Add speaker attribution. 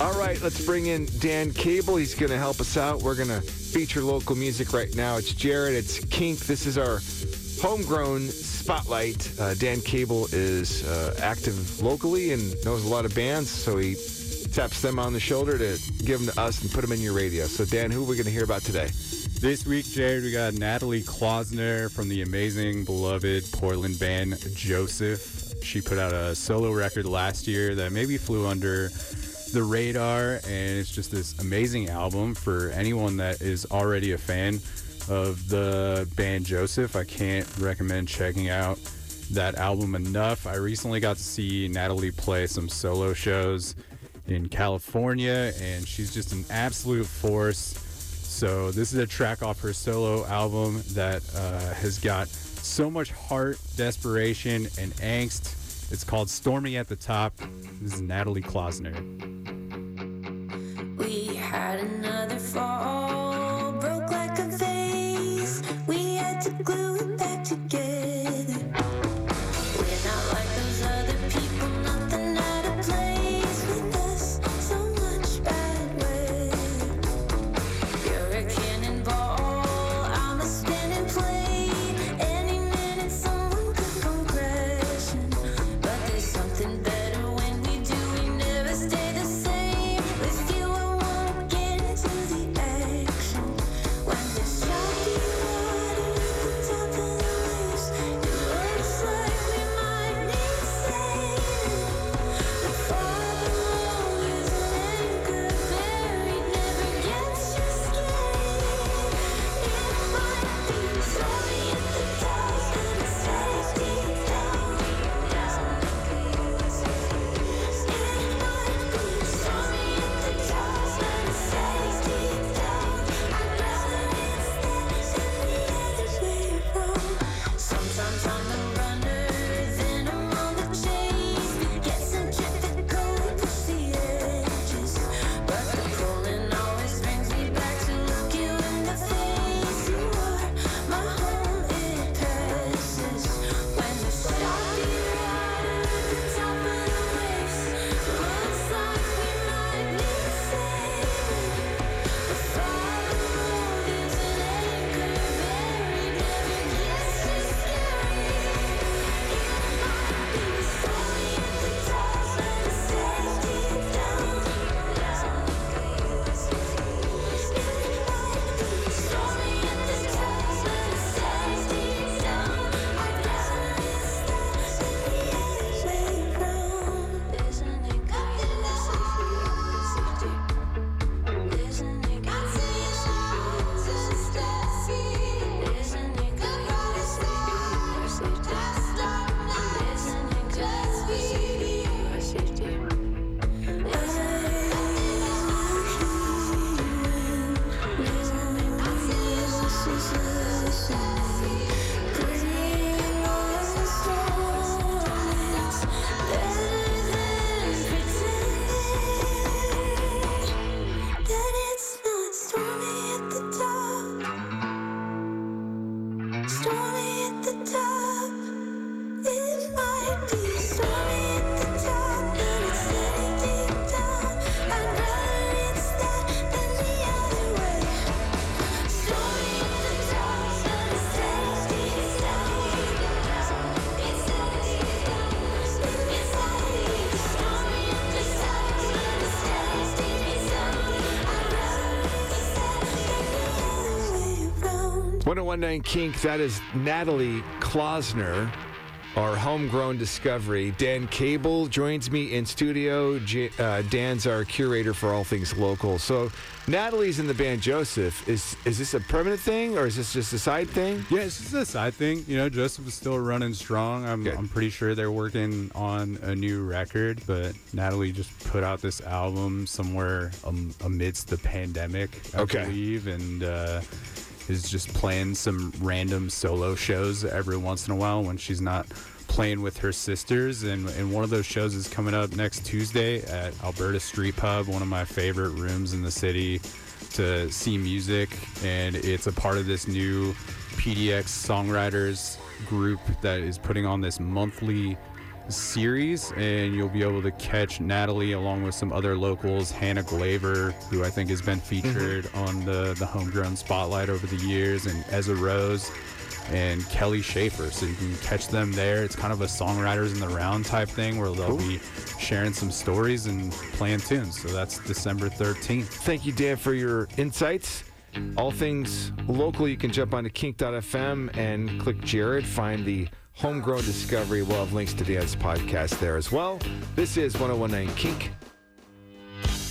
Speaker 1: All right, let's bring in Dan Cable. He's going to help us out. We're going to feature local music right now. It's Jared, it's Kink. This is our homegrown spotlight. Uh, Dan Cable is uh, active locally and knows a lot of bands, so he taps them on the shoulder to give them to us and put them in your radio. So, Dan, who are we going to hear about today?
Speaker 2: This week, Jared, we got Natalie Closner from the amazing, beloved Portland band Joseph. She put out a solo record last year that maybe flew under the radar, and it's just this amazing album for anyone that is already a fan of the band Joseph. I can't recommend checking out that album enough. I recently got to see Natalie play some solo shows in California, and she's just an absolute force. So, this is a track off her solo album that uh, has got so much heart, desperation, and angst. It's called Stormy at the Top. This is Natalie
Speaker 3: Closner. The top.
Speaker 1: 1019 Kink, that is Natalie Closner, our homegrown discovery. Dan Cable joins me in studio. J- uh, Dan's our curator for all things local. So Natalie's in the band Joseph. Is is this a permanent thing or is this just a side thing?
Speaker 2: Yeah, it's just a side thing. You know, Joseph is still running strong. I'm,
Speaker 1: Good.
Speaker 2: I'm pretty sure they're working on a new record, but Natalie just put out this album somewhere um, amidst the pandemic, I
Speaker 1: Okay.
Speaker 2: believe, and uh, is just playing some random solo shows every once in a while when she's not playing with her sisters. And, and one of those shows is coming up next Tuesday at Alberta Street Pub, one of my favorite rooms in the city to see music. And it's a part of this new PDX songwriters group that is putting on this monthly series, and you'll be able to catch Natalie along with some other locals, Hannah Glavor, who I think has been mm-hmm. featured on the the Homegrown Spotlight over the years, and Ezra Rose and Kelly Schaefer. So you can catch them there. It's kind of a songwriters in the round type thing where they'll be sharing some stories and playing tunes. So that's December 13th.
Speaker 1: Thank you, Dan, for your insights. All things local, you can jump onto kink.fm and click Jared, find the homegrown discovery. We'll have links to Dan's podcast there as well. This is 1019 Kink